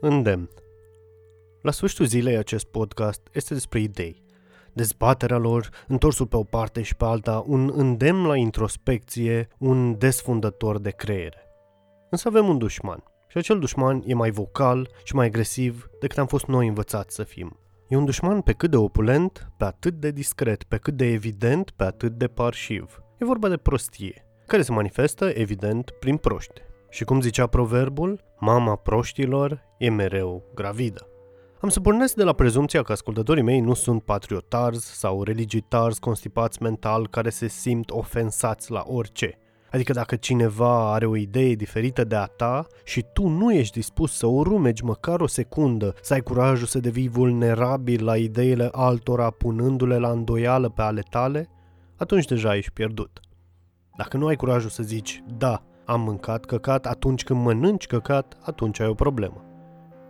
Îndemn. La sfârșitul zilei acest podcast este despre idei. Dezbaterea lor, întorsul pe o parte și pe alta, un îndemn la introspecție, un desfundător de creiere. Însă avem un dușman. Și acel dușman e mai vocal și mai agresiv decât am fost noi învățați să fim. E un dușman pe cât de opulent, pe atât de discret, pe cât de evident, pe atât de parșiv. E vorba de prostie, care se manifestă, evident, prin proște. Și cum zicea proverbul, mama proștilor e mereu gravidă. Am să pornesc de la prezumția că ascultătorii mei nu sunt patriotari sau religitari constipați mental care se simt ofensați la orice. Adică dacă cineva are o idee diferită de a ta și tu nu ești dispus să o rumegi măcar o secundă, să ai curajul să devii vulnerabil la ideile altora punându-le la îndoială pe ale tale, atunci deja ești pierdut. Dacă nu ai curajul să zici, da, am mâncat căcat, atunci când mănânci căcat, atunci ai o problemă.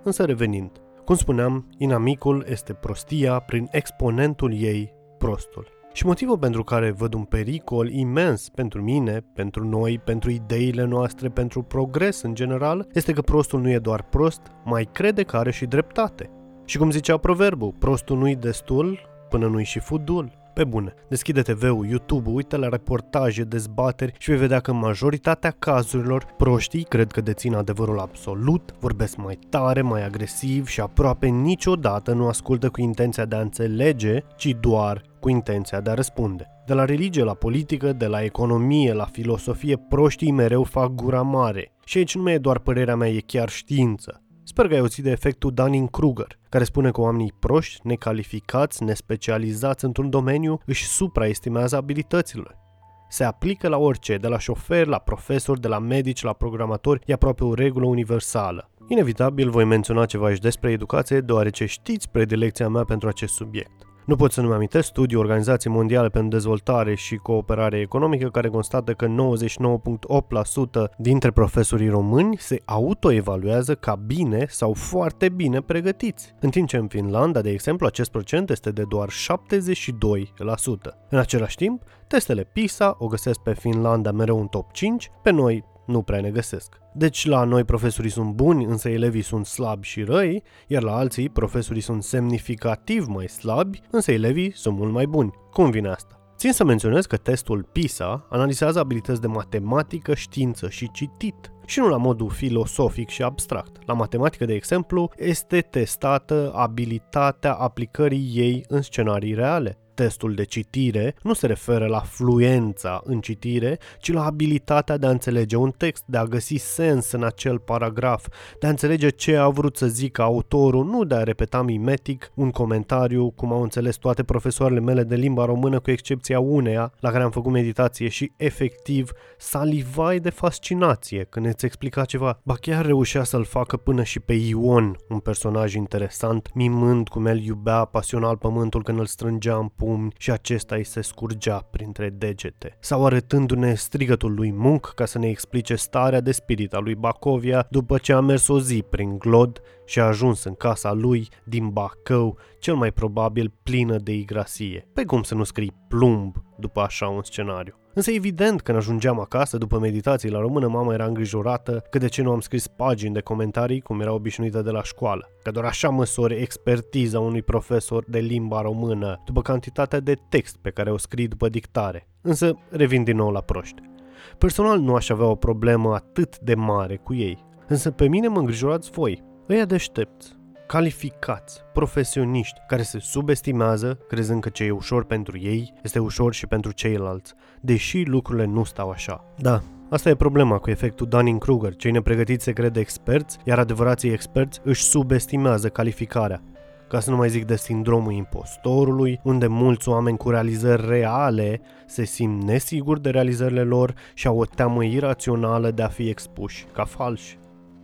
Însă revenind, cum spuneam, inamicul este prostia prin exponentul ei, prostul. Și motivul pentru care văd un pericol imens pentru mine, pentru noi, pentru ideile noastre, pentru progres în general, este că prostul nu e doar prost, mai crede că are și dreptate. Și cum zicea proverbul, prostul nu-i destul până nu-i și fudul. Pe bune, deschide TV-ul, YouTube-ul, uite la reportaje, dezbateri și vei vedea că în majoritatea cazurilor proștii cred că dețin adevărul absolut, vorbesc mai tare, mai agresiv și aproape niciodată nu ascultă cu intenția de a înțelege, ci doar cu intenția de a răspunde. De la religie la politică, de la economie la filosofie, proștii mereu fac gura mare. Și aici nu mai e doar părerea mea, e chiar știință. Sper că ai auzit de efectul Dunning-Kruger, care spune că oamenii proști, necalificați, nespecializați într-un domeniu își supraestimează abilitățile. Se aplică la orice, de la șofer, la profesor, de la medici, la programatori, e aproape o regulă universală. Inevitabil voi menționa ceva și despre educație, deoarece știți predilecția mea pentru acest subiect. Nu pot să nu-mi amintesc studiul Organizației Mondiale pentru Dezvoltare și Cooperare Economică care constată că 99.8% dintre profesorii români se autoevaluează ca bine sau foarte bine pregătiți, în timp ce în Finlanda, de exemplu, acest procent este de doar 72%. În același timp, testele PISA o găsesc pe Finlanda mereu în top 5, pe noi nu prea ne găsesc. Deci la noi profesorii sunt buni, însă elevii sunt slabi și răi, iar la alții profesorii sunt semnificativ mai slabi, însă elevii sunt mult mai buni. Cum vine asta? Țin să menționez că testul PISA analizează abilități de matematică, știință și citit, și nu la modul filosofic și abstract. La matematică, de exemplu, este testată abilitatea aplicării ei în scenarii reale testul de citire nu se referă la fluența în citire, ci la abilitatea de a înțelege un text, de a găsi sens în acel paragraf, de a înțelege ce a vrut să zică autorul, nu de a repeta mimetic un comentariu, cum au înțeles toate profesoarele mele de limba română, cu excepția uneia la care am făcut meditație și efectiv salivai de fascinație când îți explica ceva. Ba chiar reușea să-l facă până și pe Ion, un personaj interesant, mimând cum el iubea pasional pământul când îl strângea în pumn pumni și acesta îi se scurgea printre degete. Sau arătându-ne strigătul lui Munc ca să ne explice starea de spirit a lui Bacovia după ce a mers o zi prin glod și a ajuns în casa lui din Bacău, cel mai probabil plină de igrasie. Pe cum să nu scrii plumb după așa un scenariu? Însă evident când ajungeam acasă după meditații la română, mama era îngrijorată că de ce nu am scris pagini de comentarii cum era obișnuită de la școală. Că doar așa măsori expertiza unui profesor de limba română după cantitatea de text pe care o scrii după dictare. Însă revin din nou la proști. Personal nu aș avea o problemă atât de mare cu ei. Însă pe mine mă îngrijorați voi, ăia deștepți, calificați, profesioniști, care se subestimează, crezând că ce e ușor pentru ei este ușor și pentru ceilalți, deși lucrurile nu stau așa. Da, Asta e problema cu efectul Dunning-Kruger. Cei nepregătiți se cred experți, iar adevărații experți își subestimează calificarea. Ca să nu mai zic de sindromul impostorului, unde mulți oameni cu realizări reale se simt nesiguri de realizările lor și au o teamă irațională de a fi expuși ca falși.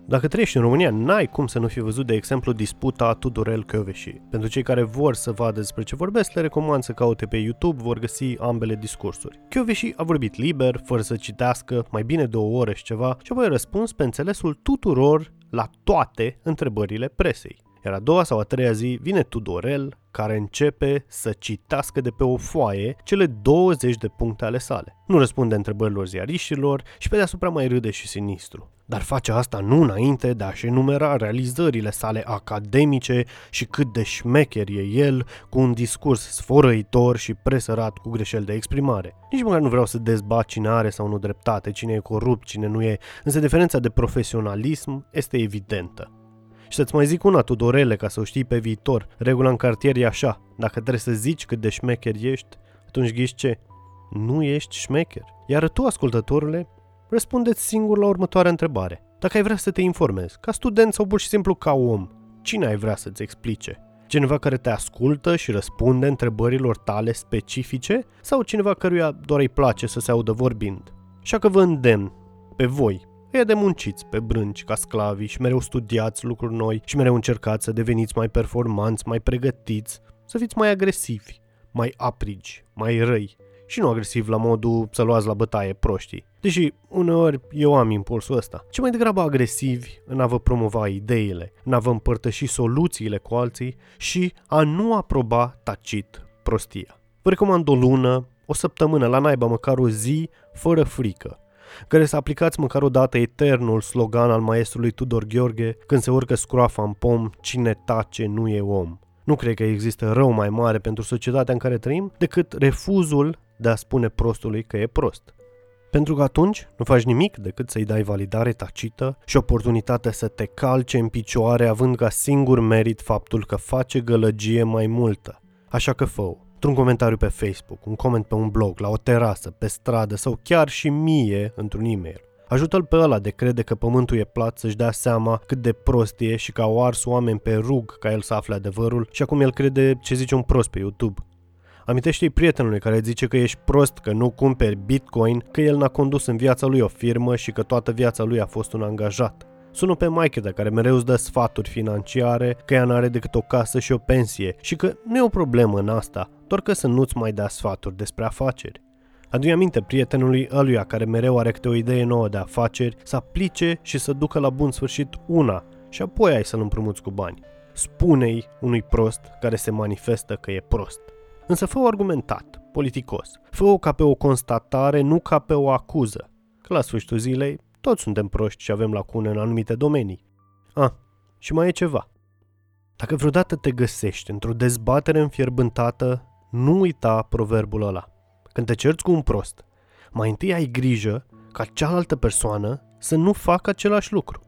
Dacă trăiești în România, n-ai cum să nu fi văzut, de exemplu, disputa Tudorel Căveși. Pentru cei care vor să vadă despre ce vorbesc, le recomand să caute pe YouTube, vor găsi ambele discursuri. Căveși a vorbit liber, fără să citească, mai bine de o oră și ceva, și apoi a răspuns pe înțelesul tuturor la toate întrebările presei. Iar a doua sau a treia zi vine Tudorel, care începe să citească de pe o foaie cele 20 de puncte ale sale. Nu răspunde întrebărilor ziariștilor și pe deasupra mai râde și sinistru. dar face asta nu înainte de a-și enumera realizările sale academice și cât de șmecher e el cu un discurs sfărăitor și presărat cu greșeli de exprimare. Nici măcar nu vreau să dezbat cine are sau nu dreptate, cine e corupt, cine nu e, însă diferența de profesionalism este evidentă. Și să-ți mai zic una, Tudorele, ca să o știi pe viitor. Regula în cartier e așa. Dacă trebuie să zici cât de șmecher ești, atunci ghiși ce? Nu ești șmecher. Iar tu, ascultătorule, răspundeți singur la următoarea întrebare. Dacă ai vrea să te informezi, ca student sau pur și simplu ca om, cine ai vrea să-ți explice? Cineva care te ascultă și răspunde întrebărilor tale specifice sau cineva căruia doar îi place să se audă vorbind? Așa că vă îndemn pe voi, e de munciți pe brânci ca sclavi și mereu studiați lucruri noi și mereu încercați să deveniți mai performanți, mai pregătiți, să fiți mai agresivi, mai aprigi, mai răi și nu agresiv la modul să luați la bătaie proștii. Deși uneori eu am impulsul ăsta, ci mai degrabă agresivi în a vă promova ideile, în a vă împărtăși soluțiile cu alții și a nu aproba tacit prostia. Vă recomand o lună, o săptămână, la naiba măcar o zi, fără frică, care să aplicați măcar o dată eternul slogan al maestrului Tudor Gheorghe când se urcă scroafa în pom, cine tace nu e om. Nu cred că există rău mai mare pentru societatea în care trăim decât refuzul de a spune prostului că e prost. Pentru că atunci nu faci nimic decât să-i dai validare tacită și oportunitate să te calce în picioare având ca singur merit faptul că face gălăgie mai multă. Așa că fă într-un comentariu pe Facebook, un coment pe un blog, la o terasă, pe stradă sau chiar și mie într-un e-mail. Ajută-l pe ăla de crede că pământul e plat să-și dea seama cât de prost e și că au ars oameni pe rug ca el să afle adevărul și acum el crede ce zice un prost pe YouTube. Amintește-i prietenului care zice că ești prost, că nu cumperi Bitcoin, că el n-a condus în viața lui o firmă și că toată viața lui a fost un angajat. Sună pe de care mereu îți dă sfaturi financiare, că ea n-are decât o casă și o pensie și că nu e o problemă în asta, doar că să nu-ți mai dea sfaturi despre afaceri. Adu-i aminte prietenului ăluia care mereu are câte o idee nouă de afaceri să aplice și să ducă la bun sfârșit una și apoi ai să-l împrumuți cu bani. Spune-i unui prost care se manifestă că e prost. Însă fă-o argumentat, politicos. Fă-o ca pe o constatare, nu ca pe o acuză. Că la sfârșitul zilei, toți suntem proști și avem lacune în anumite domenii. Ah, și mai e ceva. Dacă vreodată te găsești într-o dezbatere înfierbântată, nu uita proverbul ăla. Când te cerți cu un prost, mai întâi ai grijă ca cealaltă persoană să nu facă același lucru.